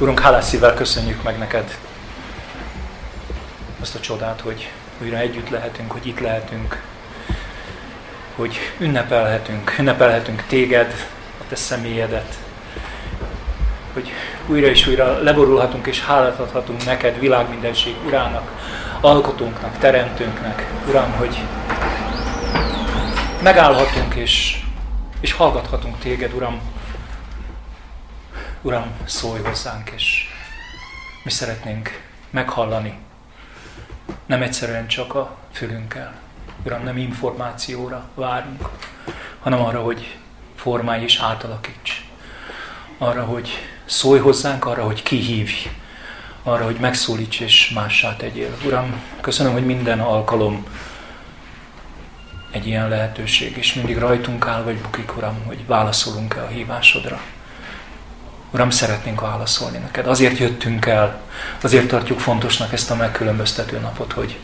Urunk, hálás szívvel köszönjük meg neked azt a csodát, hogy újra együtt lehetünk, hogy itt lehetünk, hogy ünnepelhetünk, ünnepelhetünk téged, a te személyedet, hogy újra és újra leborulhatunk és hálát adhatunk neked, világmindenség urának, alkotónknak, teremtőnknek, Uram, hogy megállhatunk és, és hallgathatunk téged, Uram. Uram, szólj hozzánk, és mi szeretnénk meghallani, nem egyszerűen csak a fülünkkel. Uram, nem információra várunk, hanem arra, hogy formálj és átalakíts. Arra, hogy szólj hozzánk, arra, hogy kihívj, arra, hogy megszólíts és mássá tegyél. Uram, köszönöm, hogy minden alkalom egy ilyen lehetőség, és mindig rajtunk áll vagy bukik, Uram, hogy válaszolunk-e a hívásodra. Uram, szeretnénk válaszolni neked. Azért jöttünk el, azért tartjuk fontosnak ezt a megkülönböztető napot, hogy,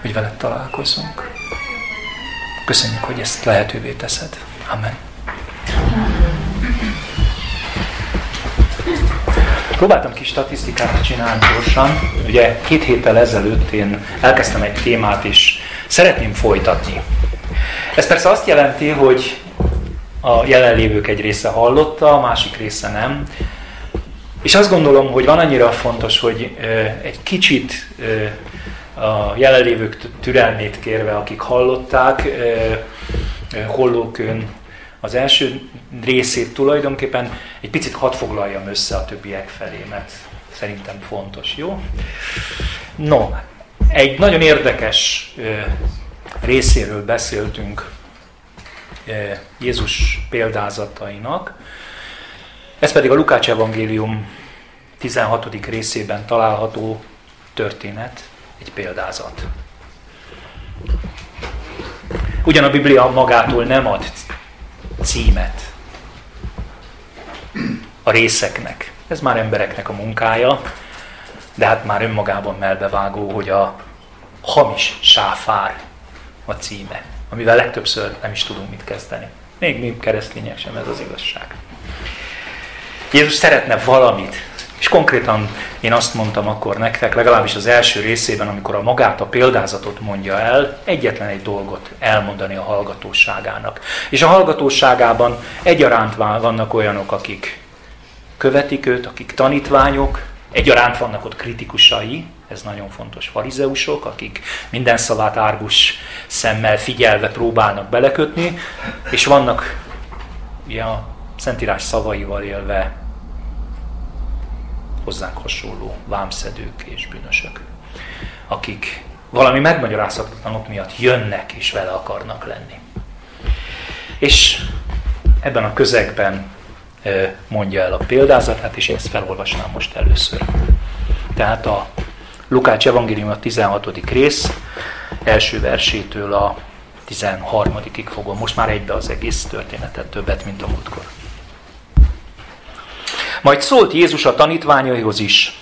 hogy veled találkozunk. Köszönjük, hogy ezt lehetővé teszed. Amen. Próbáltam kis statisztikát csinálni gyorsan. Ugye két héttel ezelőtt én elkezdtem egy témát, és szeretném folytatni. Ez persze azt jelenti, hogy a jelenlévők egy része hallotta, a másik része nem. És azt gondolom, hogy van annyira fontos, hogy egy kicsit a jelenlévők türelmét kérve, akik hallották, hollókön az első részét tulajdonképpen egy picit hadd foglaljam össze a többiek felé, mert szerintem fontos, jó? No, egy nagyon érdekes részéről beszéltünk Jézus példázatainak. Ez pedig a Lukács evangélium 16. részében található történet, egy példázat. Ugyan a Biblia magától nem ad címet a részeknek. Ez már embereknek a munkája, de hát már önmagában melbevágó, hogy a hamis sáfár a címe amivel legtöbbször nem is tudunk mit kezdeni. Még mi keresztények sem ez az igazság. Jézus szeretne valamit, és konkrétan én azt mondtam akkor nektek, legalábbis az első részében, amikor a magát, a példázatot mondja el, egyetlen egy dolgot elmondani a hallgatóságának. És a hallgatóságában egyaránt vannak olyanok, akik követik őt, akik tanítványok, egyaránt vannak ott kritikusai, ez nagyon fontos, farizeusok, akik minden szavát árgus szemmel figyelve próbálnak belekötni, és vannak ugye, a Szentírás szavaival élve hozzánk hasonló vámszedők és bűnösök, akik valami megmagyarázhatatlanok miatt jönnek és vele akarnak lenni. És ebben a közegben mondja el a példázatát, és én ezt felolvasnám most először. Tehát a Lukács evangélium a 16. rész, első versétől a 13-ig fogom. Most már egybe az egész történetet, többet, mint a múltkor. Majd szólt Jézus a tanítványaihoz is.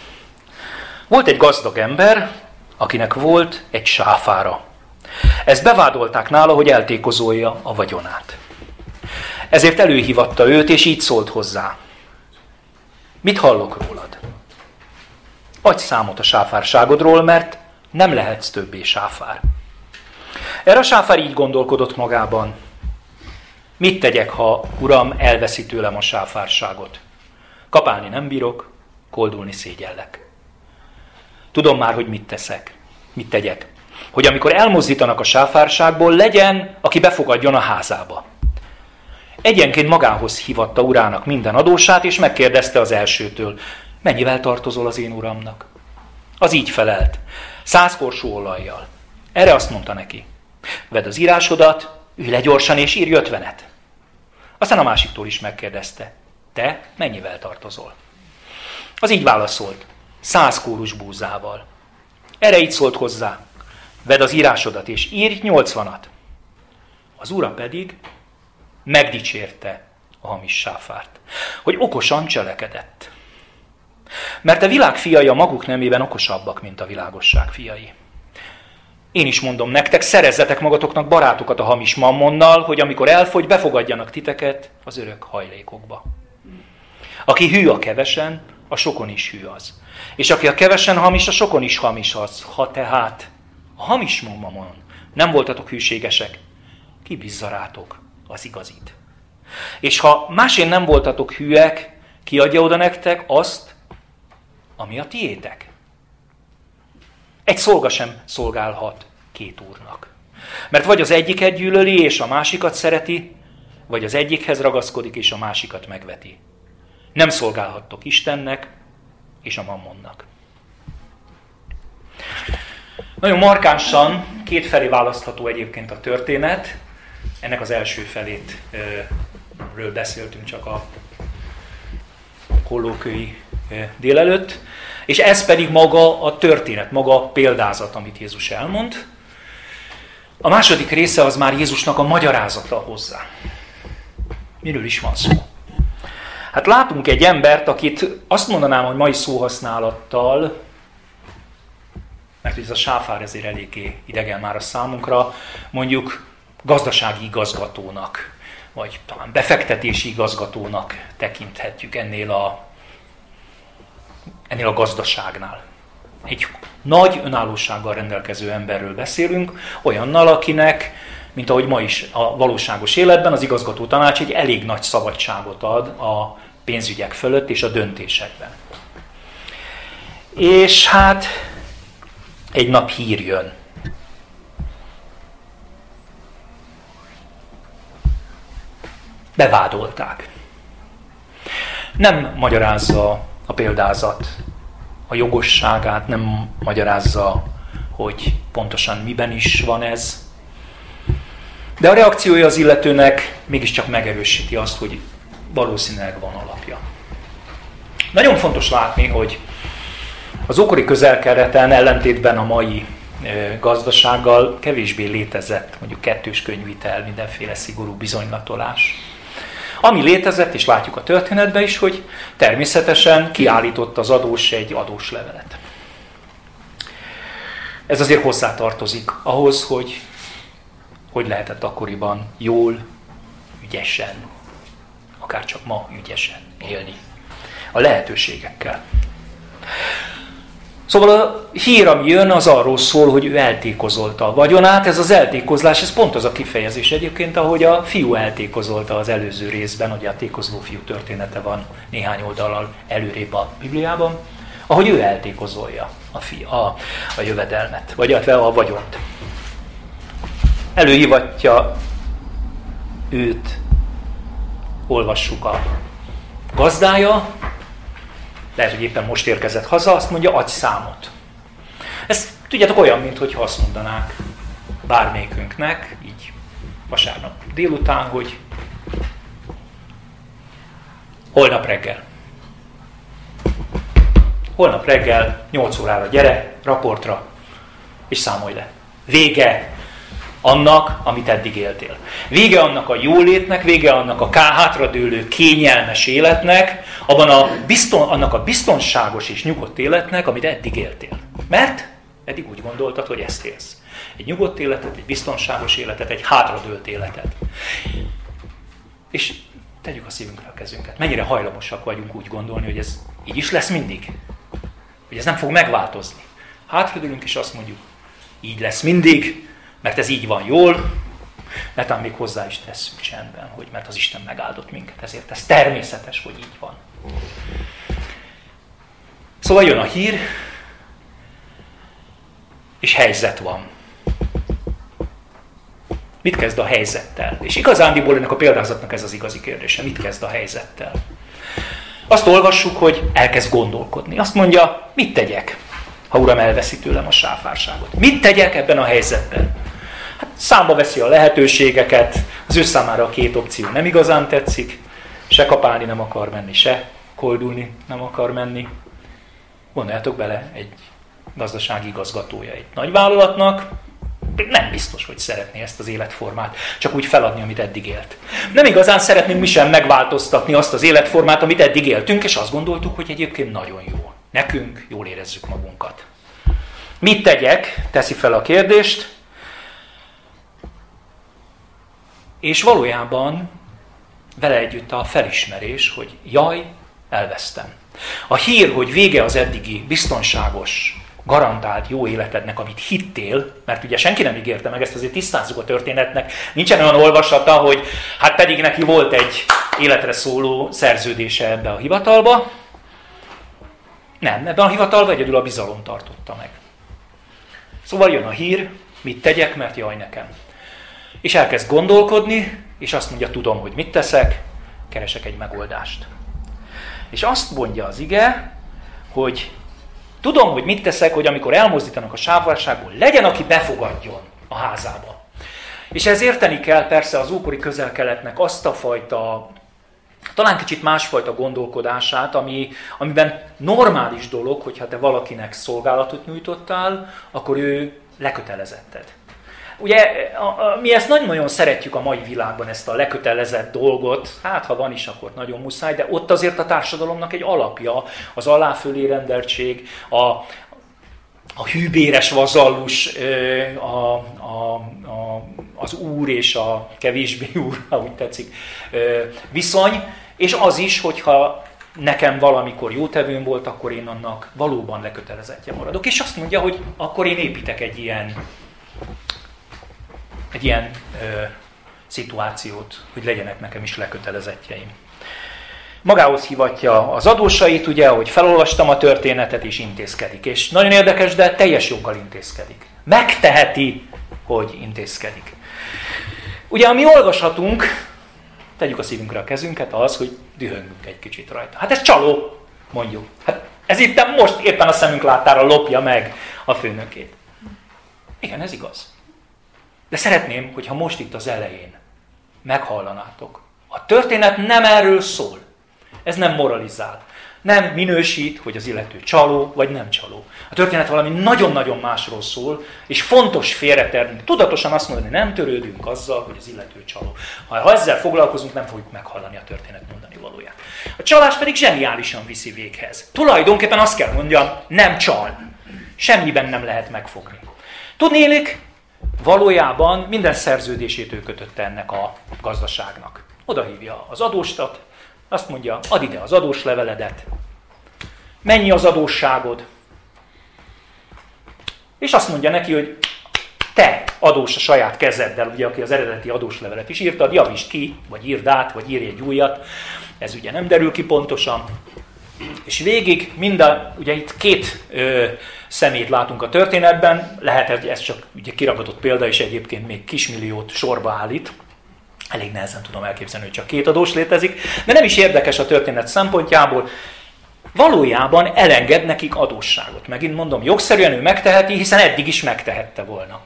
Volt egy gazdag ember, akinek volt egy sáfára. Ezt bevádolták nála, hogy eltékozolja a vagyonát. Ezért előhívatta őt, és így szólt hozzá. Mit hallok rólad? Adj számot a sáfárságodról, mert nem lehetsz többé sáfár. Erre a sáfár így gondolkodott magában. Mit tegyek, ha uram elveszi tőlem a sáfárságot? Kapálni nem bírok, koldulni szégyellek. Tudom már, hogy mit teszek. Mit tegyek? Hogy amikor elmozdítanak a sáfárságból, legyen, aki befogadjon a házába. Egyenként magához hívatta urának minden adósát, és megkérdezte az elsőtől, mennyivel tartozol az én uramnak? Az így felelt, száz korsó olajjal. Erre azt mondta neki, vedd az írásodat, ülj le gyorsan és írj ötvenet. Aztán a másiktól is megkérdezte, te mennyivel tartozol? Az így válaszolt, száz kórus búzával. Erre így szólt hozzá, vedd az írásodat és írj nyolcvanat. Az ura pedig megdicsérte a hamis sáfárt, hogy okosan cselekedett. Mert a világ fiai a maguk nemében okosabbak, mint a világosság fiai. Én is mondom nektek, szerezzetek magatoknak barátokat a hamis mammonnal, hogy amikor elfogy, befogadjanak titeket az örök hajlékokba. Aki hű a kevesen, a sokon is hű az. És aki a kevesen hamis, a sokon is hamis az. Ha tehát a hamis mamon nem voltatok hűségesek, ki rátok az igazit. És ha másén nem voltatok hűek, ki adja oda nektek azt, ami a tiétek. Egy szolga sem szolgálhat két úrnak. Mert vagy az egyiket gyűlöli, és a másikat szereti, vagy az egyikhez ragaszkodik, és a másikat megveti. Nem szolgálhattok Istennek és a mammonnak. Nagyon markánsan két felé választható egyébként a történet. Ennek az első felét ről beszéltünk csak a kollókői délelőtt. És ez pedig maga a történet, maga a példázat, amit Jézus elmond. A második része az már Jézusnak a magyarázata hozzá. Miről is van szó? Hát látunk egy embert, akit azt mondanám, hogy mai szóhasználattal, mert ez a sáfár ezért eléggé idegen már a számunkra, mondjuk gazdasági igazgatónak, vagy talán befektetési igazgatónak tekinthetjük ennél a, ennél a gazdaságnál. Egy nagy önállósággal rendelkező emberről beszélünk, olyannal, akinek, mint ahogy ma is a valóságos életben, az igazgató tanács egy elég nagy szabadságot ad a pénzügyek fölött és a döntésekben. És hát egy nap hír jön. Bevádolták. Nem magyarázza a példázat a jogosságát, nem magyarázza, hogy pontosan miben is van ez. De a reakciója az illetőnek mégiscsak megerősíti azt, hogy valószínűleg van alapja. Nagyon fontos látni, hogy az ókori közelkereten ellentétben a mai gazdasággal kevésbé létezett mondjuk kettős könyvitel, mindenféle szigorú bizonylatolás. Ami létezett, és látjuk a történetben is, hogy természetesen kiállított az adós egy adós levelet. Ez azért hozzátartozik ahhoz, hogy hogy lehetett akkoriban jól, ügyesen, akár csak ma ügyesen élni. A lehetőségekkel. Szóval a hír, ami jön, az arról szól, hogy ő eltékozolta a vagyonát. Ez az eltékozlás, ez pont az a kifejezés egyébként, ahogy a fiú eltékozolta az előző részben, hogy a tékozló fiú története van néhány oldalal előrébb a Bibliában, ahogy ő eltékozolja a, fi, a, a jövedelmet, vagy a vagyont. Előhívatja őt, olvassuk a gazdája, lehet, hogy éppen most érkezett haza, azt mondja, adj számot. Ez tudjátok olyan, mintha azt mondanák bármelyikünknek, így vasárnap délután, hogy holnap reggel. Holnap reggel 8 órára gyere, raportra, és számolj le. Vége annak, amit eddig éltél. Vége annak a jólétnek, vége annak a hátradőlő, kényelmes életnek, abban a bizton, annak a biztonságos és nyugodt életnek, amit eddig éltél. Mert eddig úgy gondoltad, hogy ezt élsz. Egy nyugodt életet, egy biztonságos életet, egy hátradőlt életet. És tegyük a szívünkre a kezünket. Mennyire hajlamosak vagyunk úgy gondolni, hogy ez így is lesz mindig. Hogy ez nem fog megváltozni. Hátradőlünk és azt mondjuk, így lesz mindig, mert ez így van jól, netán még hozzá is tesszük csendben, hogy mert az Isten megáldott minket, ezért ez természetes, hogy így van. Szóval jön a hír, és helyzet van. Mit kezd a helyzettel? És igazándiból ennek a példázatnak ez az igazi kérdése. Mit kezd a helyzettel? Azt olvassuk, hogy elkezd gondolkodni. Azt mondja, mit tegyek, ha uram elveszi tőlem a sáfárságot? Mit tegyek ebben a helyzetben? Hát számba veszi a lehetőségeket, az ő számára a két opció nem igazán tetszik, se kapálni nem akar menni, se koldulni nem akar menni. Gondoljátok bele, egy gazdasági igazgatója egy nagy vállalatnak, nem biztos, hogy szeretné ezt az életformát, csak úgy feladni, amit eddig élt. Nem igazán szeretnénk mi sem megváltoztatni azt az életformát, amit eddig éltünk, és azt gondoltuk, hogy egyébként nagyon jó. Nekünk jól érezzük magunkat. Mit tegyek? Teszi fel a kérdést. És valójában vele együtt a felismerés, hogy jaj, elvesztem. A hír, hogy vége az eddigi biztonságos, garantált jó életednek, amit hittél, mert ugye senki nem ígérte meg, ezt azért tisztázzuk a történetnek, nincsen olyan olvasata, hogy hát pedig neki volt egy életre szóló szerződése ebbe a hivatalba. Nem, ebben a hivatalban egyedül a bizalom tartotta meg. Szóval jön a hír, mit tegyek, mert jaj nekem. És elkezd gondolkodni, és azt mondja, tudom, hogy mit teszek, keresek egy megoldást. És azt mondja az ige, hogy tudom, hogy mit teszek, hogy amikor elmozdítanak a sávválságból, legyen, aki befogadjon a házába. És ez érteni kell persze az ókori közel-keletnek azt a fajta, talán kicsit másfajta gondolkodását, ami, amiben normális dolog, hogyha te valakinek szolgálatot nyújtottál, akkor ő lekötelezetted. Ugye a, a, mi ezt nagyon-nagyon szeretjük a mai világban, ezt a lekötelezett dolgot, hát ha van is, akkor nagyon muszáj, de ott azért a társadalomnak egy alapja, az aláfölé rendeltség, a, a hűbéres vazallus, a, a, a, az úr és a kevésbé úr, ha úgy tetszik, viszony, és az is, hogyha nekem valamikor jó tevőm volt, akkor én annak valóban lekötelezettje maradok. És azt mondja, hogy akkor én építek egy ilyen egy ilyen ö, szituációt, hogy legyenek nekem is lekötelezettjeim. Magához hivatja az adósait, ugye, hogy felolvastam a történetet, és intézkedik. És nagyon érdekes, de teljes joggal intézkedik. Megteheti, hogy intézkedik. Ugye, ami olvashatunk, tegyük a szívünkre a kezünket, az, hogy dühöngünk egy kicsit rajta. Hát ez csaló, mondjuk. Hát ez itt most éppen a szemünk láttára lopja meg a főnökét. Igen, ez igaz. De szeretném, hogyha most itt az elején meghallanátok. A történet nem erről szól. Ez nem moralizál. Nem minősít, hogy az illető csaló, vagy nem csaló. A történet valami nagyon-nagyon másról szól, és fontos félretenni. Tudatosan azt mondani, nem törődünk azzal, hogy az illető csaló. Ha ezzel foglalkozunk, nem fogjuk meghallani a történet mondani valóját. A csalás pedig zseniálisan viszi véghez. Tulajdonképpen azt kell mondjam, nem csal. Semmiben nem lehet megfogni. Tudnélik, valójában minden szerződését ő kötötte ennek a gazdaságnak. Oda hívja az adóstat, azt mondja, add ide az adós leveledet, mennyi az adósságod, és azt mondja neki, hogy te adós a saját kezeddel, ugye, aki az eredeti adóslevelet is írtad, javítsd ki, vagy írd át, vagy írj egy újat. Ez ugye nem derül ki pontosan. És végig mind a, ugye itt két ö, szemét látunk a történetben, lehet, hogy ez csak ugye kiragadott példa, és egyébként még kismilliót sorba állít, elég nehezen tudom elképzelni, hogy csak két adós létezik, de nem is érdekes a történet szempontjából, valójában elenged nekik adósságot. Megint mondom, jogszerűen ő megteheti, hiszen eddig is megtehette volna.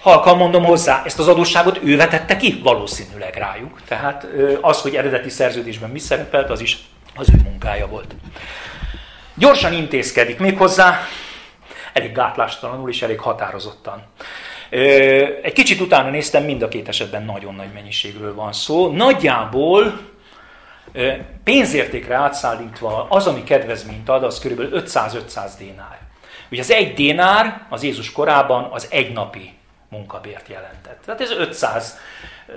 Halkan mondom hozzá, ezt az adósságot ő vetette ki valószínűleg rájuk. Tehát az, hogy eredeti szerződésben mi szerepelt, az is az ő munkája volt. Gyorsan intézkedik méghozzá, elég gátlástalanul és elég határozottan. Egy kicsit utána néztem, mind a két esetben nagyon nagy mennyiségről van szó. Nagyjából pénzértékre átszállítva az, ami kedvezményt ad, az kb. 500-500 dénár. Ugye az egy dénár az Jézus korában az egy napi munkabért jelentett. Tehát ez 500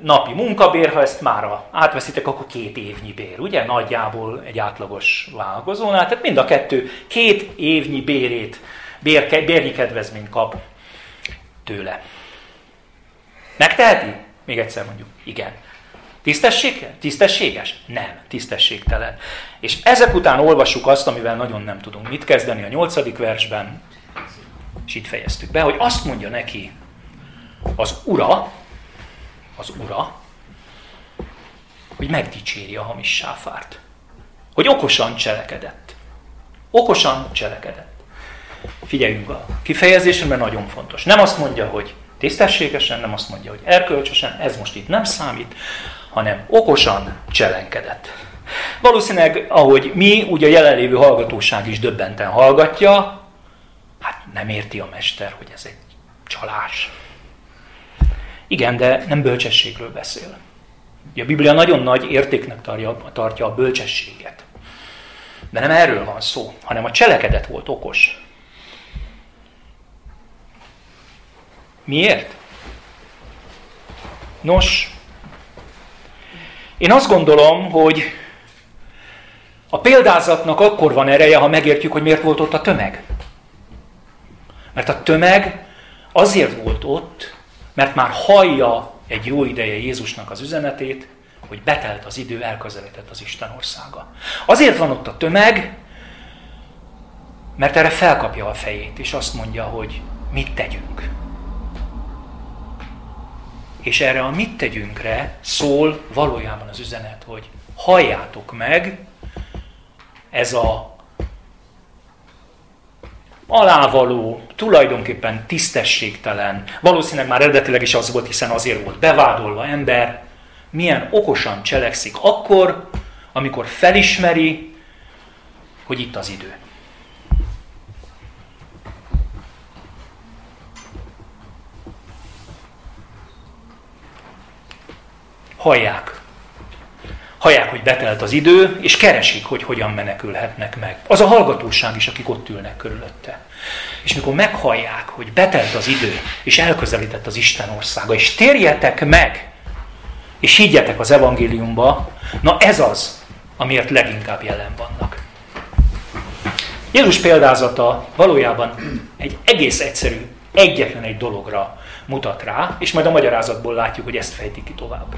napi munkabér, ha ezt már átveszitek, akkor két évnyi bér, ugye? Nagyjából egy átlagos vállalkozónál. Tehát mind a kettő két évnyi bérét, bér, bérnyi kedvezményt kap tőle. Megteheti? Még egyszer mondjuk, igen. Tisztesség? Tisztességes? Nem, tisztességtelen. És ezek után olvassuk azt, amivel nagyon nem tudunk mit kezdeni a nyolcadik versben, és itt fejeztük be, hogy azt mondja neki az ura, az ura, hogy megdicséri a hamis sáfárt. Hogy okosan cselekedett. Okosan cselekedett. Figyeljünk a kifejezésre, mert nagyon fontos. Nem azt mondja, hogy tisztességesen, nem azt mondja, hogy erkölcsösen, ez most itt nem számít, hanem okosan cselenkedett. Valószínűleg, ahogy mi, ugye a jelenlévő hallgatóság is döbbenten hallgatja, hát nem érti a mester, hogy ez egy csalás. Igen, de nem bölcsességről beszél. A Biblia nagyon nagy értéknek tartja a bölcsességet. De nem erről van szó, hanem a cselekedet volt okos. Miért? Nos, én azt gondolom, hogy a példázatnak akkor van ereje, ha megértjük, hogy miért volt ott a tömeg. Mert a tömeg azért volt ott, mert már hallja egy jó ideje Jézusnak az üzenetét, hogy betelt az idő, elközelített az Isten országa. Azért van ott a tömeg, mert erre felkapja a fejét, és azt mondja, hogy mit tegyünk. És erre a mit tegyünkre szól valójában az üzenet, hogy halljátok meg, ez a alávaló, tulajdonképpen tisztességtelen, valószínűleg már eredetileg is az volt, hiszen azért volt bevádolva ember, milyen okosan cselekszik akkor, amikor felismeri, hogy itt az idő. Hallják. Hallják, hogy betelt az idő, és keresik, hogy hogyan menekülhetnek meg. Az a hallgatóság is, akik ott ülnek körülötte. És mikor meghallják, hogy betelt az idő, és elközelített az Isten országa, és térjetek meg, és higgyetek az evangéliumba, na ez az, amiért leginkább jelen vannak. Jézus példázata valójában egy egész egyszerű, egyetlen egy dologra mutat rá, és majd a magyarázatból látjuk, hogy ezt fejti ki tovább.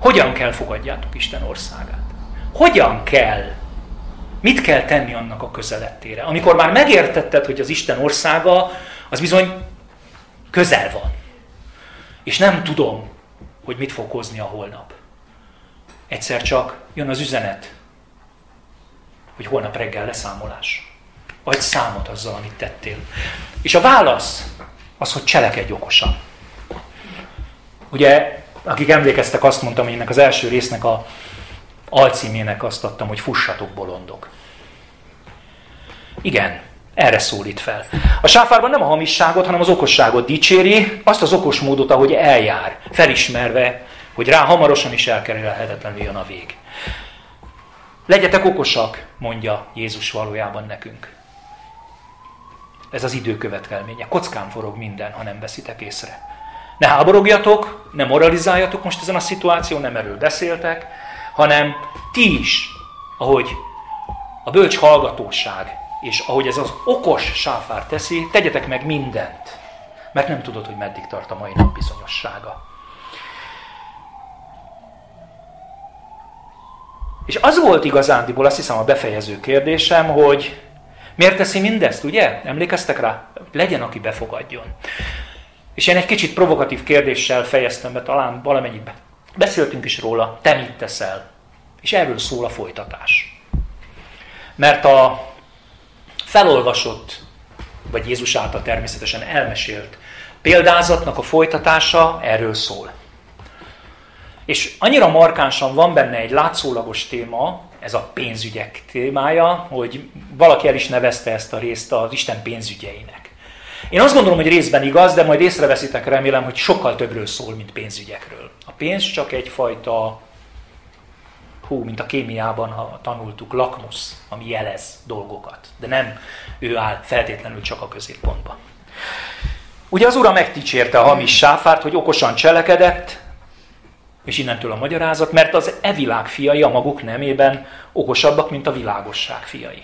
Hogyan kell fogadjátok Isten országát? Hogyan kell? Mit kell tenni annak a közelettére? Amikor már megértetted, hogy az Isten országa, az bizony közel van. És nem tudom, hogy mit fog hozni a holnap. Egyszer csak jön az üzenet, hogy holnap reggel leszámolás. Adj számot azzal, amit tettél. És a válasz az, hogy cselekedj okosan. Ugye, akik emlékeztek, azt mondtam, hogy ennek az első résznek a alcímének azt adtam, hogy fussatok bolondok. Igen, erre szólít fel. A sáfárban nem a hamisságot, hanem az okosságot dicséri, azt az okos módot, ahogy eljár, felismerve, hogy rá hamarosan is elkerülhetetlenül jön a vég. Legyetek okosak, mondja Jézus valójában nekünk. Ez az idő következménye. Kockán forog minden, ha nem veszitek észre. Ne háborogjatok, ne moralizáljatok most ezen a szituáción, nem erről beszéltek, hanem ti is, ahogy a bölcs hallgatóság és ahogy ez az okos sáfár teszi, tegyetek meg mindent, mert nem tudod, hogy meddig tart a mai nap bizonyossága. És az volt igazándiból, azt hiszem a befejező kérdésem, hogy miért teszi mindezt, ugye? Emlékeztek rá? Legyen, aki befogadjon. És én egy kicsit provokatív kérdéssel fejeztem be, talán valamennyit beszéltünk is róla, te mit teszel? És erről szól a folytatás. Mert a felolvasott, vagy Jézus által természetesen elmesélt példázatnak a folytatása erről szól. És annyira markánsan van benne egy látszólagos téma, ez a pénzügyek témája, hogy valaki el is nevezte ezt a részt az Isten pénzügyeinek. Én azt gondolom, hogy részben igaz, de majd észreveszitek remélem, hogy sokkal többről szól, mint pénzügyekről. A pénz csak egyfajta hú, mint a kémiában, ha tanultuk, lakmusz, ami jelez dolgokat. De nem ő áll feltétlenül csak a középpontban. Ugye az ura megticsérte a hamis sáfárt, hogy okosan cselekedett, és innentől a magyarázat, mert az e világ fiai a maguk nemében okosabbak, mint a világosság fiai.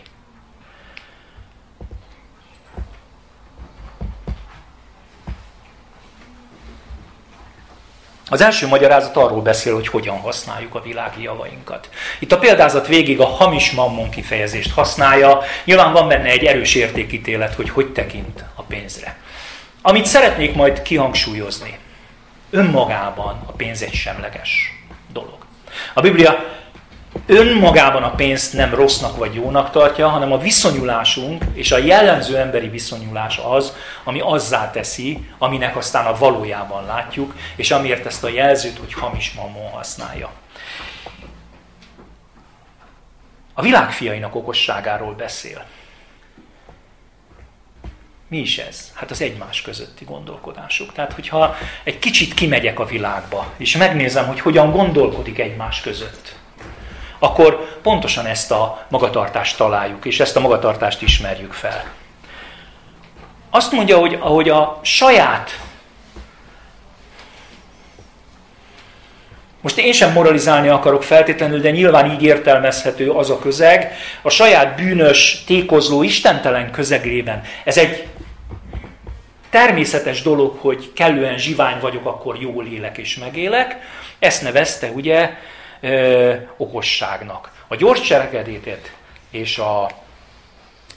Az első magyarázat arról beszél, hogy hogyan használjuk a világi javainkat. Itt a példázat végig a hamis mammon kifejezést használja. Nyilván van benne egy erős értékítélet, hogy hogy tekint a pénzre. Amit szeretnék majd kihangsúlyozni, önmagában a pénz egy semleges dolog. A Biblia önmagában a pénzt nem rossznak vagy jónak tartja, hanem a viszonyulásunk és a jellemző emberi viszonyulás az, ami azzá teszi, aminek aztán a valójában látjuk, és amiért ezt a jelzőt, hogy hamis mamon használja. A világfiainak okosságáról beszél. Mi is ez? Hát az egymás közötti gondolkodásuk. Tehát, hogyha egy kicsit kimegyek a világba, és megnézem, hogy hogyan gondolkodik egymás között, akkor pontosan ezt a magatartást találjuk, és ezt a magatartást ismerjük fel. Azt mondja, hogy ahogy a saját Most én sem moralizálni akarok feltétlenül, de nyilván így értelmezhető az a közeg, a saját bűnös, tékozló, istentelen közegében. Ez egy természetes dolog, hogy kellően zsivány vagyok, akkor jól élek és megélek. Ezt nevezte ugye ö, okosságnak. A gyors cselekedetet és a,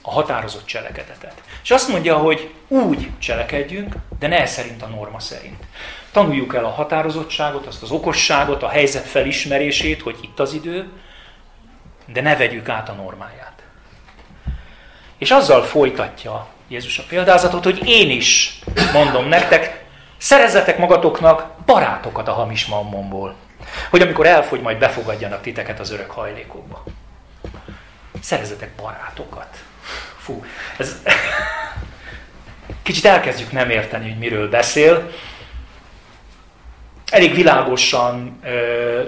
a határozott cselekedetet. És azt mondja, hogy úgy cselekedjünk, de ne szerint a norma szerint. Tanuljuk el a határozottságot, azt az okosságot, a helyzet felismerését, hogy itt az idő, de ne vegyük át a normáját. És azzal folytatja Jézus a példázatot, hogy én is mondom nektek, szerezzetek magatoknak barátokat a hamis mammonból. Hogy amikor elfogy, majd befogadjanak titeket az örök hajlékokba. Szerezzetek barátokat. Fú, ez... Kicsit elkezdjük nem érteni, hogy miről beszél elég világosan,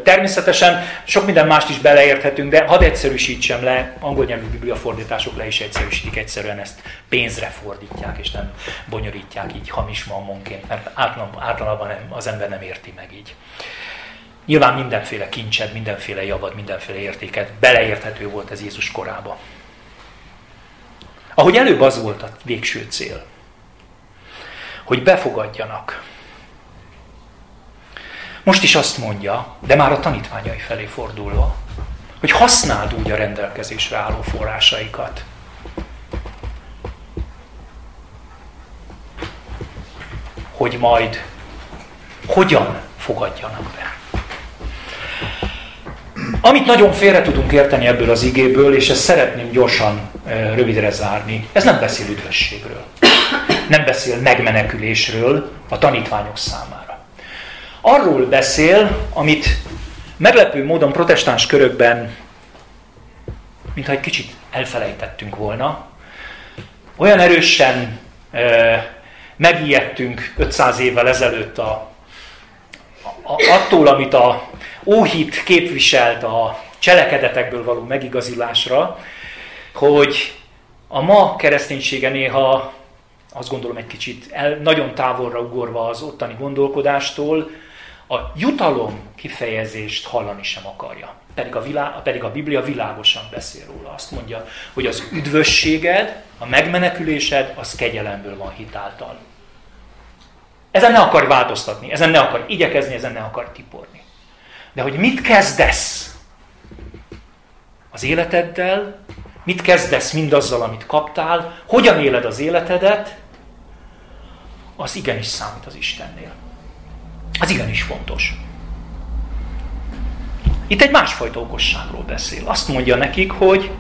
természetesen sok minden mást is beleérthetünk, de hadd egyszerűsítsem le, angol nyelvű bibliafordítások le is egyszerűsítik, egyszerűen ezt pénzre fordítják, és nem bonyolítják így hamis mammonként, mert általában, általában az ember nem érti meg így. Nyilván mindenféle kincsed, mindenféle javad, mindenféle értéket beleérthető volt ez Jézus korába. Ahogy előbb az volt a végső cél, hogy befogadjanak, most is azt mondja, de már a tanítványai felé fordulva, hogy használd úgy a rendelkezésre álló forrásaikat. Hogy majd hogyan fogadjanak be. Amit nagyon félre tudunk érteni ebből az igéből, és ezt szeretném gyorsan, rövidre zárni, ez nem beszél üdvösségről. Nem beszél megmenekülésről a tanítványok számára arról beszél, amit meglepő módon protestáns körökben, mintha egy kicsit elfelejtettünk volna, olyan erősen e, megijedtünk 500 évvel ezelőtt a, a, attól, amit a óhit képviselt a cselekedetekből való megigazulásra, hogy a ma kereszténysége néha azt gondolom egy kicsit el, nagyon távolra ugorva az ottani gondolkodástól, a jutalom kifejezést hallani sem akarja. Pedig a, vilá, pedig a Biblia világosan beszél róla. Azt mondja, hogy az üdvösséged, a megmenekülésed, az kegyelemből van hitáltal. Ezen ne akar változtatni, ezen ne akar igyekezni, ezen ne akar tiporni. De hogy mit kezdesz az életeddel, mit kezdesz mindazzal, amit kaptál, hogyan éled az életedet, az igenis számít az Istennél. Az igenis fontos. Itt egy másfajta okosságról beszél. Azt mondja nekik, hogy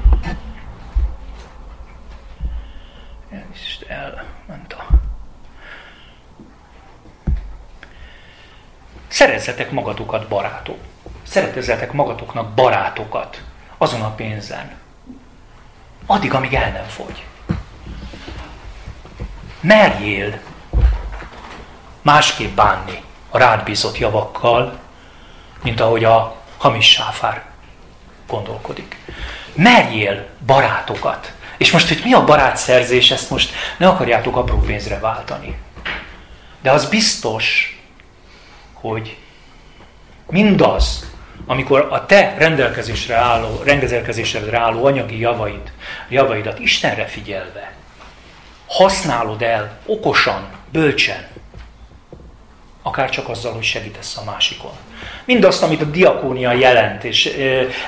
elment a... Szerezzetek magatokat barátok. Szeretezzetek magatoknak barátokat azon a pénzen. Addig, amíg el nem fogy. Merjél másképp bánni a rád bízott javakkal, mint ahogy a hamis sáfár gondolkodik. Merjél barátokat. És most, hogy mi a barátszerzés, ezt most ne akarjátok apró pénzre váltani. De az biztos, hogy mindaz, amikor a te rendelkezésre álló, rendelkezésre álló anyagi javaid, javaidat Istenre figyelve használod el okosan, bölcsen, akár csak azzal, hogy segítesz a másikon. Mindazt, amit a diakónia jelent, és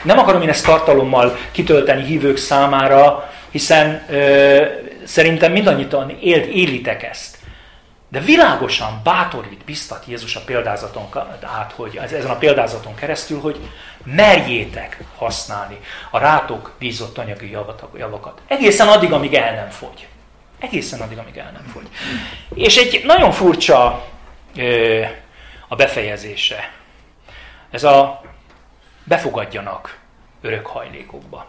nem akarom én ezt tartalommal kitölteni hívők számára, hiszen szerintem mindannyian élt, élitek ezt. De világosan bátorít, biztat Jézus a példázaton át, hogy ezen a példázaton keresztül, hogy merjétek használni a rátok bízott anyagi javakat. Egészen addig, amíg el nem fogy. Egészen addig, amíg el nem fogy. És egy nagyon furcsa a befejezése. Ez a befogadjanak örök hajlékokba.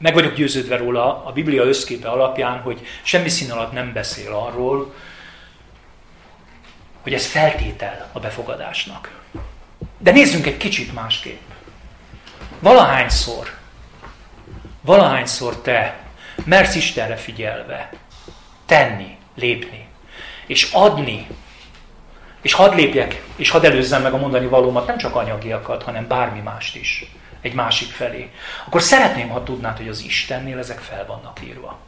Meg vagyok győződve róla a Biblia összképe alapján, hogy semmi szín alatt nem beszél arról, hogy ez feltétel a befogadásnak. De nézzünk egy kicsit másképp. Valahányszor, valahányszor te mersz Istenre figyelve tenni, lépni, és adni és hadd lépjek, és hadd előzzem meg a mondani valómat, nem csak anyagiakat, hanem bármi mást is, egy másik felé, akkor szeretném, ha tudnád, hogy az Istennél ezek fel vannak írva.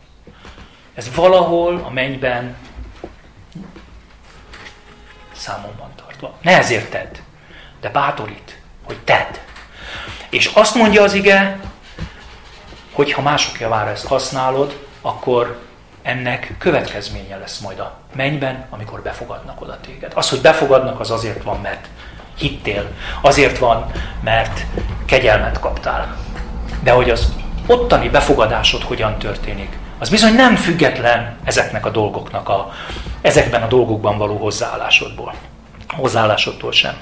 Ez valahol a mennyben számon van tartva. Ne ezért tedd, de bátorít, hogy tedd. És azt mondja az ige, hogy ha mások javára ezt használod, akkor ennek következménye lesz majd a mennyben, amikor befogadnak oda téged. Az, hogy befogadnak, az azért van, mert hittél. Azért van, mert kegyelmet kaptál. De hogy az ottani befogadásod hogyan történik, az bizony nem független ezeknek a dolgoknak a, ezekben a dolgokban való hozzáállásodból. Hozzáállásodtól sem.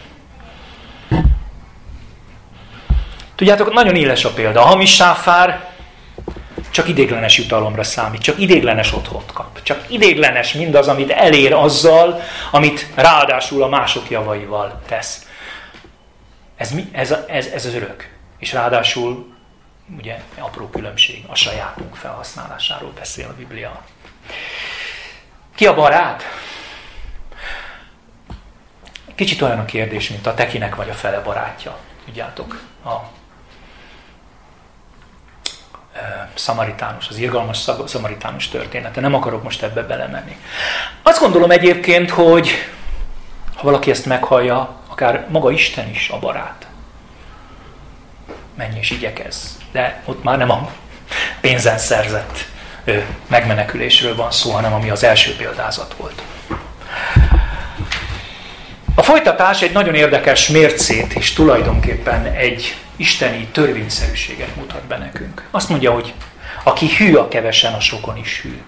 Tudjátok, nagyon éles a példa. A hamis sáfár csak idéglenes jutalomra számít, csak idéglenes otthont kap. Csak idéglenes mindaz, amit elér azzal, amit ráadásul a mások javaival tesz. Ez, mi? ez, ez, ez az örök. És ráadásul, ugye, apró különbség, a sajátunk felhasználásáról beszél a Biblia. Ki a barát? Kicsit olyan a kérdés, mint a tekinek vagy a fele barátja. Tudjátok, a szamaritánus, az irgalmas szamaritánus története. Nem akarok most ebbe belemenni. Azt gondolom egyébként, hogy ha valaki ezt meghallja, akár maga Isten is a barát. Menj és igyekez. De ott már nem a pénzen szerzett megmenekülésről van szó, hanem ami az első példázat volt. A folytatás egy nagyon érdekes mércét és tulajdonképpen egy isteni törvényszerűséget mutat be nekünk. Azt mondja, hogy aki hű a kevesen, a sokon is hű.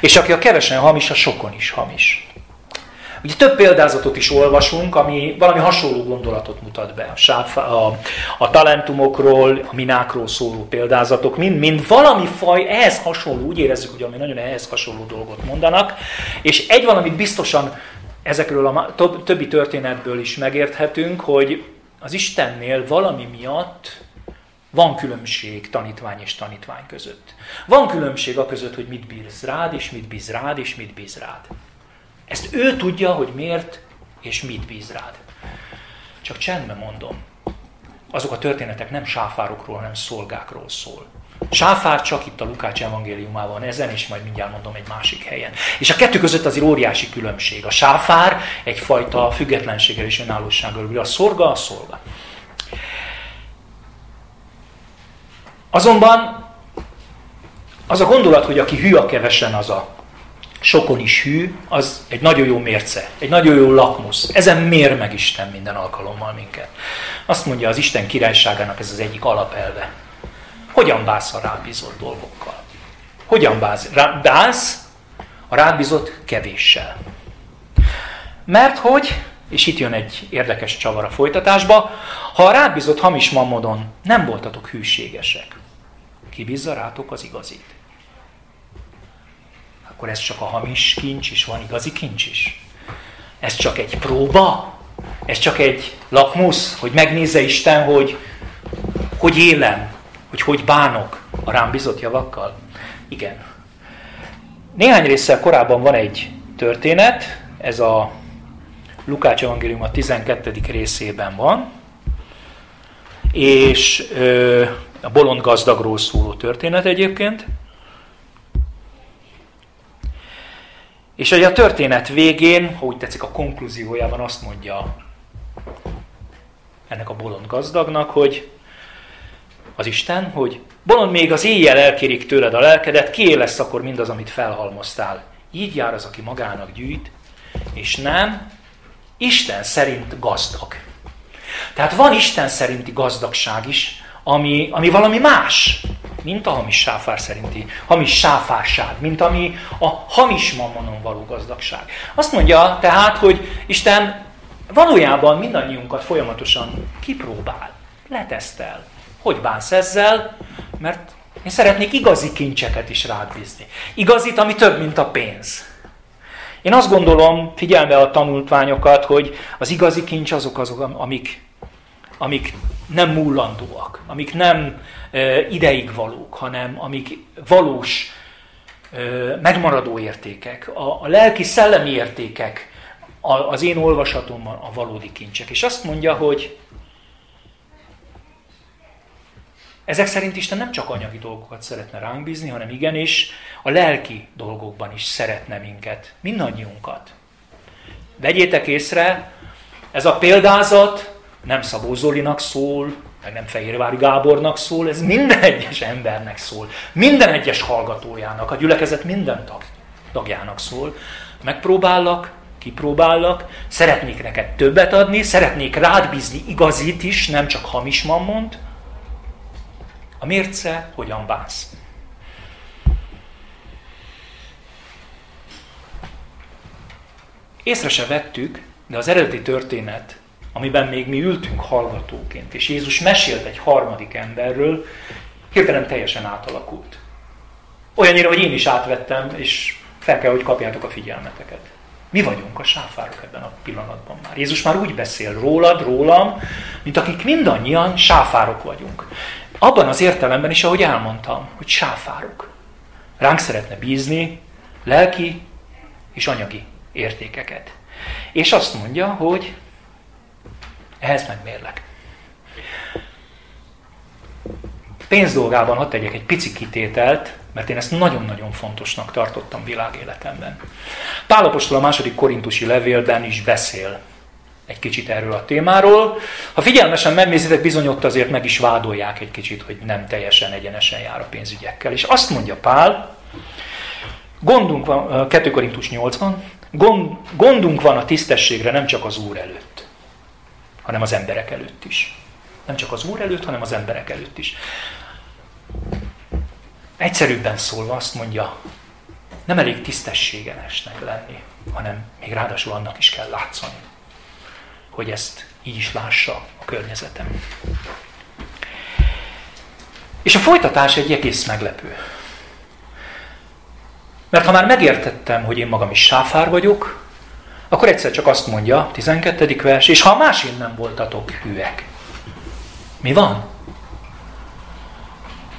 És aki a kevesen hamis, a sokon is hamis. Ugye több példázatot is olvasunk, ami valami hasonló gondolatot mutat be. A, a, a talentumokról, a minákról szóló példázatok, mind, mind valami faj ehhez hasonló, úgy érezzük, hogy ami nagyon ehhez hasonló dolgot mondanak, és egy valamit biztosan ezekről a többi történetből is megérthetünk, hogy az Istennél valami miatt van különbség tanítvány és tanítvány között. Van különbség a között, hogy mit bíz rád, és mit bíz rád, és mit bíz rád. Ezt ő tudja, hogy miért és mit bíz rád. Csak csendben mondom, azok a történetek nem sáfárokról, hanem szolgákról szól. Sáfár csak itt a Lukács evangéliumában ezen, és majd mindjárt mondom egy másik helyen. És a kettő között azért óriási különbség. A sáfár egyfajta függetlenséggel és önállósággal, a szorga a szolga. Azonban az a gondolat, hogy aki hű a kevesen, az a sokon is hű, az egy nagyon jó mérce, egy nagyon jó lakmusz. Ezen mér meg Isten minden alkalommal minket. Azt mondja az Isten királyságának ez az egyik alapelve. Hogyan bász a rábízott dolgokkal? Hogyan bász? Bász a rábízott kevéssel. Mert hogy, és itt jön egy érdekes csavar a folytatásba, ha a rábízott hamis mammodon nem voltatok hűségesek, ki bízza rátok az igazit? Akkor ez csak a hamis kincs, és van igazi kincs is. Ez csak egy próba? Ez csak egy lakmusz, hogy megnézze Isten, hogy hogy élem, hogy hogy bánok a rám bizott javakkal? Igen. Néhány résszel korábban van egy történet, ez a Lukács evangélium a 12. részében van, és ö, a bolond gazdagról szóló történet egyébként. És hogy a történet végén, ha úgy tetszik a konklúziójában azt mondja ennek a bolond gazdagnak, hogy az Isten, hogy bolond még az éjjel elkérik tőled a lelkedet, kié lesz akkor mindaz, amit felhalmoztál. Így jár az, aki magának gyűjt, és nem Isten szerint gazdag. Tehát van Isten szerinti gazdagság is, ami, ami valami más, mint a hamis sáfár szerinti, hamis sáfárság, mint ami a hamis mammonon való gazdagság. Azt mondja tehát, hogy Isten valójában mindannyiunkat folyamatosan kipróbál, letesztel, hogy bánsz ezzel? Mert én szeretnék igazi kincseket is rád bízni. Igazit, ami több, mint a pénz. Én azt gondolom, figyelme a tanultványokat, hogy az igazi kincs azok azok, amik, amik nem múlandóak, amik nem ideig valók, hanem amik valós, megmaradó értékek, a, a lelki szellemi értékek, az én olvasatomban a valódi kincsek. És azt mondja, hogy ezek szerint Isten nem csak anyagi dolgokat szeretne ránk bízni, hanem igenis a lelki dolgokban is szeretne minket, mindannyiunkat. Vegyétek észre, ez a példázat nem Szabó Zolinak szól, meg nem Fehérvári Gábornak szól, ez minden egyes embernek szól, minden egyes hallgatójának, a gyülekezet minden tag, tagjának szól. Megpróbállak, kipróbállak, szeretnék neked többet adni, szeretnék rád bízni igazit is, nem csak hamis mammont. A mérce hogyan bánsz? Észre se vettük, de az eredeti történet, amiben még mi ültünk hallgatóként, és Jézus mesélt egy harmadik emberről, hirtelen teljesen átalakult. Olyannyira, hogy én is átvettem, és fel kell, hogy kapjátok a figyelmeteket. Mi vagyunk a sáfárok ebben a pillanatban már. Jézus már úgy beszél rólad, rólam, mint akik mindannyian sáfárok vagyunk. Abban az értelemben is, ahogy elmondtam, hogy sáfárok. Ránk szeretne bízni lelki és anyagi értékeket. És azt mondja, hogy ehhez megmérlek. Pénz dolgában hadd tegyek egy pici kitételt, mert én ezt nagyon-nagyon fontosnak tartottam világéletemben. Pálapostól a második korintusi levélben is beszél egy kicsit erről a témáról. Ha figyelmesen megnézitek, bizony ott azért meg is vádolják egy kicsit, hogy nem teljesen egyenesen jár a pénzügyekkel. És azt mondja Pál, gondunk van, 2 Korintus 80, gond, gondunk van a tisztességre nem csak az Úr előtt, hanem az emberek előtt is. Nem csak az Úr előtt, hanem az emberek előtt is. Egyszerűbben szólva azt mondja, nem elég tisztességenesnek lenni, hanem még ráadásul annak is kell látszani, hogy ezt így is lássa a környezetem. És a folytatás egy egész meglepő. Mert ha már megértettem, hogy én magam is sáfár vagyok, akkor egyszer csak azt mondja, 12. vers, és ha másén nem voltatok hűek. Mi van?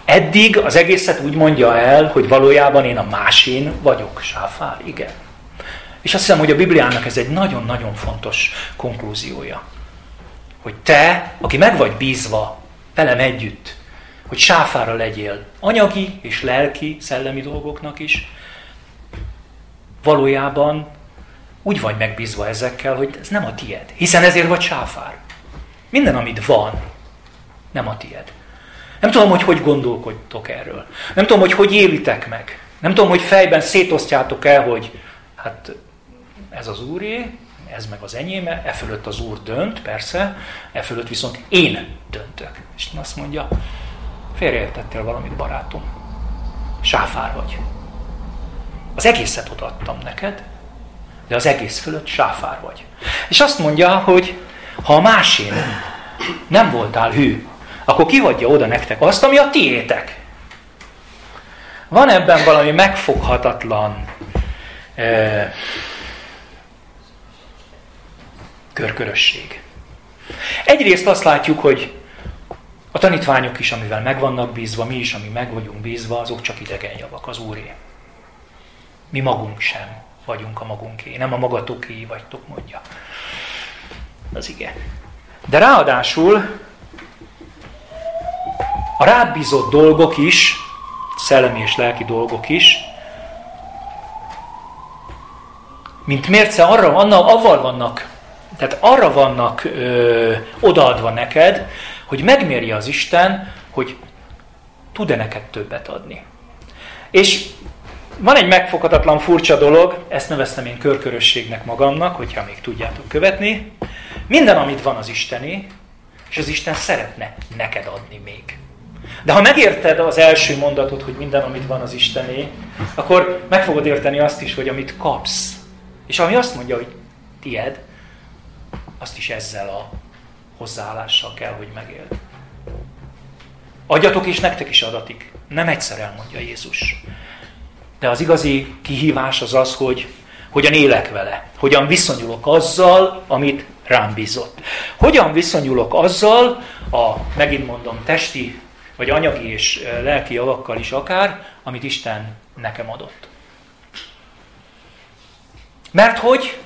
Eddig az egészet úgy mondja el, hogy valójában én a másén vagyok, sáfár, igen. És azt hiszem, hogy a Bibliának ez egy nagyon-nagyon fontos konklúziója. Hogy te, aki meg vagy bízva velem együtt, hogy sáfára legyél anyagi és lelki, szellemi dolgoknak is, valójában úgy vagy megbízva ezekkel, hogy ez nem a tied. Hiszen ezért vagy sáfár. Minden, amit van, nem a tied. Nem tudom, hogy hogy gondolkodtok erről. Nem tudom, hogy hogy élitek meg. Nem tudom, hogy fejben szétosztjátok el, hogy hát ez az úré, ez meg az enyém, e fölött az úr dönt, persze, e fölött viszont én döntök. És azt mondja, félreértettél valamit, barátom. Sáfár vagy. Az egészet odaadtam neked, de az egész fölött sáfár vagy. És azt mondja, hogy ha a másén nem voltál hű, akkor kihagyja oda nektek azt, ami a tiétek. Van ebben valami megfoghatatlan e, körkörösség. Egyrészt azt látjuk, hogy a tanítványok is, amivel meg vannak bízva, mi is, ami meg vagyunk bízva, azok csak idegen javak, az Úré. Mi magunk sem vagyunk a magunké, nem a magatoké vagytok, mondja. Az ige. De ráadásul a rábízott dolgok is, szellemi és lelki dolgok is, mint mérce arra, annak, avval vannak, tehát arra vannak ö, odaadva neked, hogy megmérje az Isten, hogy tud-e neked többet adni. És van egy megfoghatatlan furcsa dolog, ezt neveztem én körkörösségnek magamnak, hogyha még tudjátok követni. Minden, amit van az Isteni, és az Isten szeretne neked adni még. De ha megérted az első mondatot, hogy minden, amit van az Istené, akkor meg fogod érteni azt is, hogy amit kapsz, és ami azt mondja, hogy tied, azt is ezzel a hozzáállással kell, hogy megéld. Adjatok, és nektek is adatik. Nem egyszer elmondja Jézus. De az igazi kihívás az az, hogy hogyan élek vele, hogyan viszonyulok azzal, amit rám bízott. Hogyan viszonyulok azzal, a, megint mondom, testi vagy anyagi és lelki javakkal is akár, amit Isten nekem adott. Mert hogy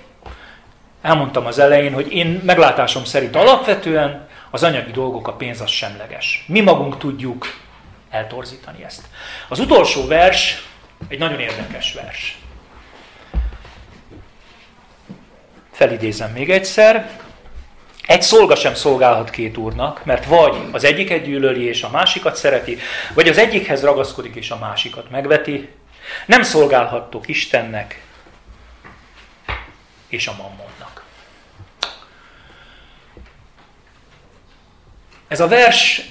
elmondtam az elején, hogy én meglátásom szerint alapvetően az anyagi dolgok, a pénz az semleges. Mi magunk tudjuk eltorzítani ezt. Az utolsó vers egy nagyon érdekes vers. Felidézem még egyszer. Egy szolga sem szolgálhat két úrnak, mert vagy az egyiket gyűlöli és a másikat szereti, vagy az egyikhez ragaszkodik és a másikat megveti. Nem szolgálhattok Istennek és a mammonnak. Ez a vers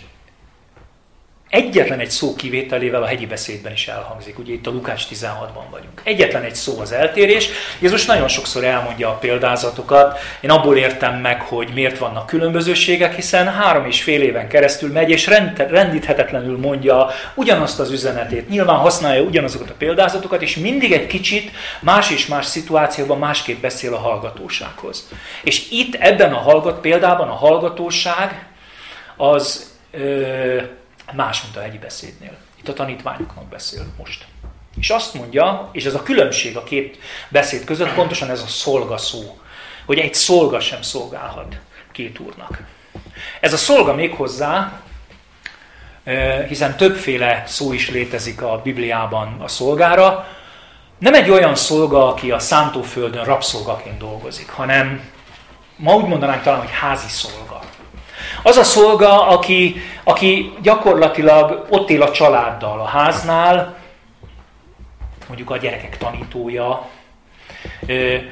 egyetlen egy szó kivételével a hegyi beszédben is elhangzik. Ugye itt a Lukács 16-ban vagyunk. Egyetlen egy szó az eltérés. Jézus nagyon sokszor elmondja a példázatokat. Én abból értem meg, hogy miért vannak különbözőségek, hiszen három és fél éven keresztül megy, és rendíthetetlenül mondja ugyanazt az üzenetét. Nyilván használja ugyanazokat a példázatokat, és mindig egy kicsit más és más szituációban másképp beszél a hallgatósághoz. És itt ebben a hallgat, példában a hallgatóság az ö, más, mint a hegyi beszédnél. Itt a tanítványoknak beszél most. És azt mondja, és ez a különbség a két beszéd között, pontosan ez a szolga hogy egy szolga sem szolgálhat két úrnak. Ez a szolga még hozzá, hiszen többféle szó is létezik a Bibliában a szolgára, nem egy olyan szolga, aki a szántóföldön rabszolgaként dolgozik, hanem ma úgy mondanánk talán, hogy házi szolga. Az a szolga, aki, aki gyakorlatilag ott él a családdal a háznál, mondjuk a gyerekek tanítója,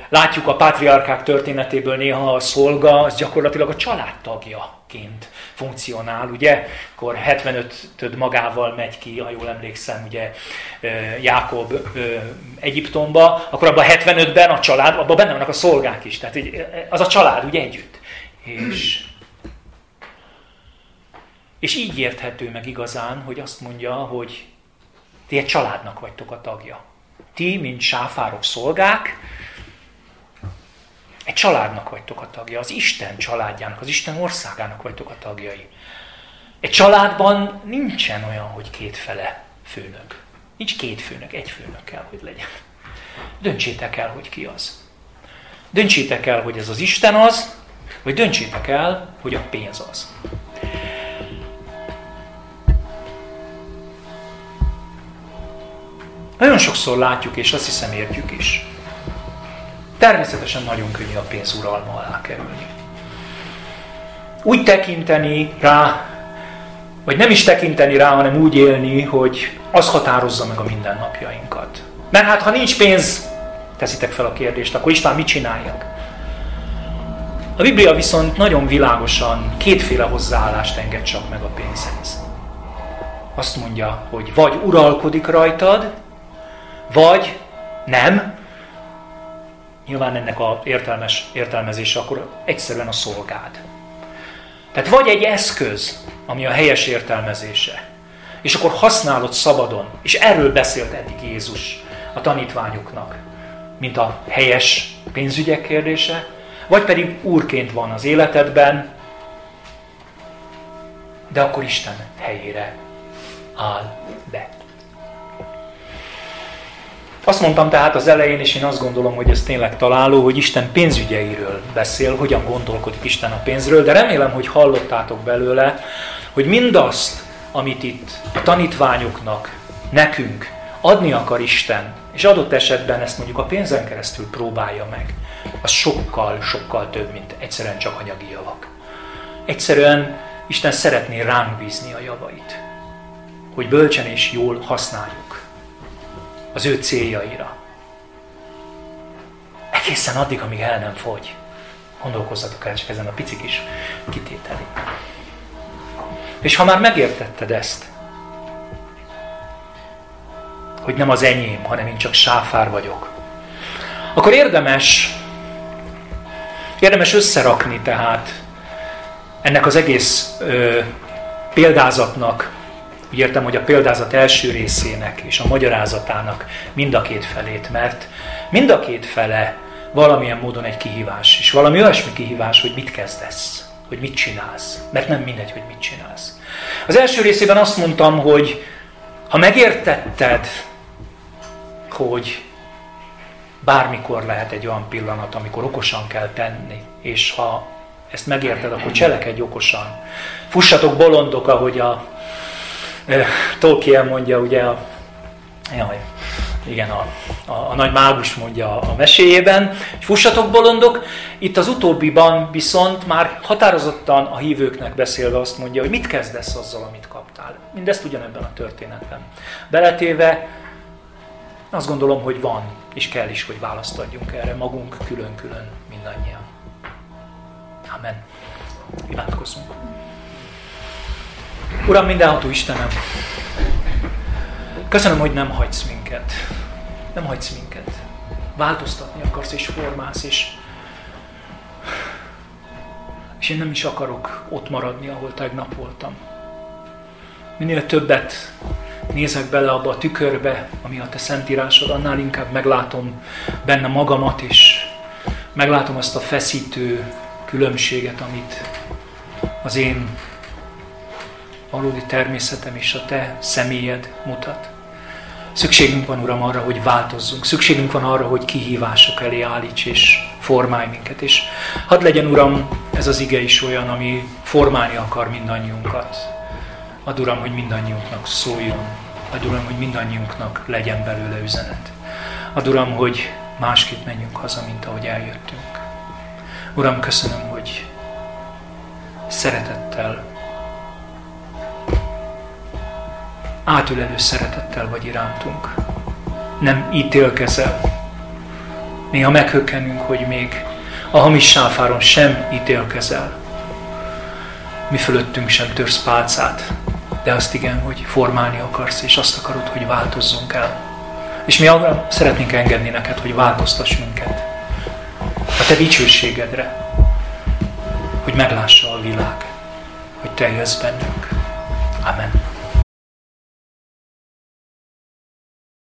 Látjuk a pátriárkák történetéből néha a szolga, az gyakorlatilag a családtagjaként funkcionál, ugye? Akkor 75-öd magával megy ki, ha jól emlékszem, ugye Jákob Egyiptomba, akkor abban a 75-ben a család, abban benne vannak a szolgák is, tehát az a család ugye együtt. És és így érthető meg igazán, hogy azt mondja, hogy ti egy családnak vagytok a tagja. Ti, mint sáfárok szolgák, egy családnak vagytok a tagja, az Isten családjának, az Isten országának vagytok a tagjai. Egy családban nincsen olyan, hogy kétfele főnök. Nincs két főnök, egy főnök kell, hogy legyen. Döntsétek el, hogy ki az. Döntsétek el, hogy ez az Isten az, vagy döntsétek el, hogy a pénz az. Nagyon sokszor látjuk, és azt hiszem értjük is. Természetesen nagyon könnyű a pénz uralma alá kerülni. Úgy tekinteni rá, vagy nem is tekinteni rá, hanem úgy élni, hogy az határozza meg a mindennapjainkat. Mert hát ha nincs pénz, teszitek fel a kérdést, akkor István mit csináljak? A Biblia viszont nagyon világosan kétféle hozzáállást enged csak meg a pénzhez. Azt mondja, hogy vagy uralkodik rajtad, vagy nem, nyilván ennek a értelmes értelmezése akkor egyszerűen a szolgád. Tehát vagy egy eszköz, ami a helyes értelmezése, és akkor használod szabadon, és erről beszélt eddig Jézus a tanítványoknak, mint a helyes pénzügyek kérdése, vagy pedig úrként van az életedben, de akkor Isten helyére áll be. Azt mondtam tehát az elején, és én azt gondolom, hogy ez tényleg találó, hogy Isten pénzügyeiről beszél, hogyan gondolkodik Isten a pénzről, de remélem, hogy hallottátok belőle, hogy mindazt, amit itt a tanítványoknak, nekünk adni akar Isten, és adott esetben ezt mondjuk a pénzen keresztül próbálja meg, az sokkal, sokkal több, mint egyszerűen csak anyagi javak. Egyszerűen Isten szeretné ránk bízni a javait, hogy bölcsen és jól használjuk az ő céljaira. Egészen addig, amíg el nem fogy. Gondolkozzatok el csak ezen a pici kis kitételén. És ha már megértetted ezt, hogy nem az enyém, hanem én csak sáfár vagyok, akkor érdemes, érdemes összerakni tehát ennek az egész ö, példázatnak úgy értem, hogy a példázat első részének és a magyarázatának mind a két felét, mert mind a két fele valamilyen módon egy kihívás, és valami olyasmi kihívás, hogy mit kezdesz, hogy mit csinálsz, mert nem mindegy, hogy mit csinálsz. Az első részében azt mondtam, hogy ha megértetted, hogy Bármikor lehet egy olyan pillanat, amikor okosan kell tenni, és ha ezt megérted, akkor cselekedj okosan. Fussatok bolondok, ahogy a Tolkien mondja, ugye a, jaj, igen, a, a, a nagy mágus mondja a meséjében, hogy fussatok bolondok. Itt az utóbbiban viszont már határozottan a hívőknek beszélve azt mondja, hogy mit kezdesz azzal, amit kaptál. Mindezt ugyanebben a történetben. Beletéve azt gondolom, hogy van, és kell is, hogy választ adjunk erre magunk külön-külön mindannyian. Amen. Imádkozzunk. Uram, mindenható Istenem, köszönöm, hogy nem hagysz minket. Nem hagysz minket. Változtatni akarsz és formálsz, és, és én nem is akarok ott maradni, ahol tegnap voltam. Minél többet nézek bele abba a tükörbe, ami a te szentírásod, annál inkább meglátom benne magamat, és meglátom azt a feszítő különbséget, amit az én valódi természetem és a te személyed mutat. Szükségünk van, Uram, arra, hogy változzunk. Szükségünk van arra, hogy kihívások elé állíts és formálj minket. És hadd legyen, Uram, ez az ige is olyan, ami formálni akar mindannyiunkat. Add, Uram, hogy mindannyiunknak szóljon. Add, Uram, hogy mindannyiunknak legyen belőle üzenet. Add, Uram, hogy másképp menjünk haza, mint ahogy eljöttünk. Uram, köszönöm, hogy szeretettel, átölelő szeretettel vagy irántunk. Nem ítélkezel. Néha meghökkenünk, hogy még a hamis sáfáron sem ítélkezel. Mi fölöttünk sem törsz pálcát, de azt igen, hogy formálni akarsz, és azt akarod, hogy változzunk el. És mi szeretnénk engedni neked, hogy változtass minket a te dicsőségedre, hogy meglássa a világ, hogy te jössz bennünk. Amen.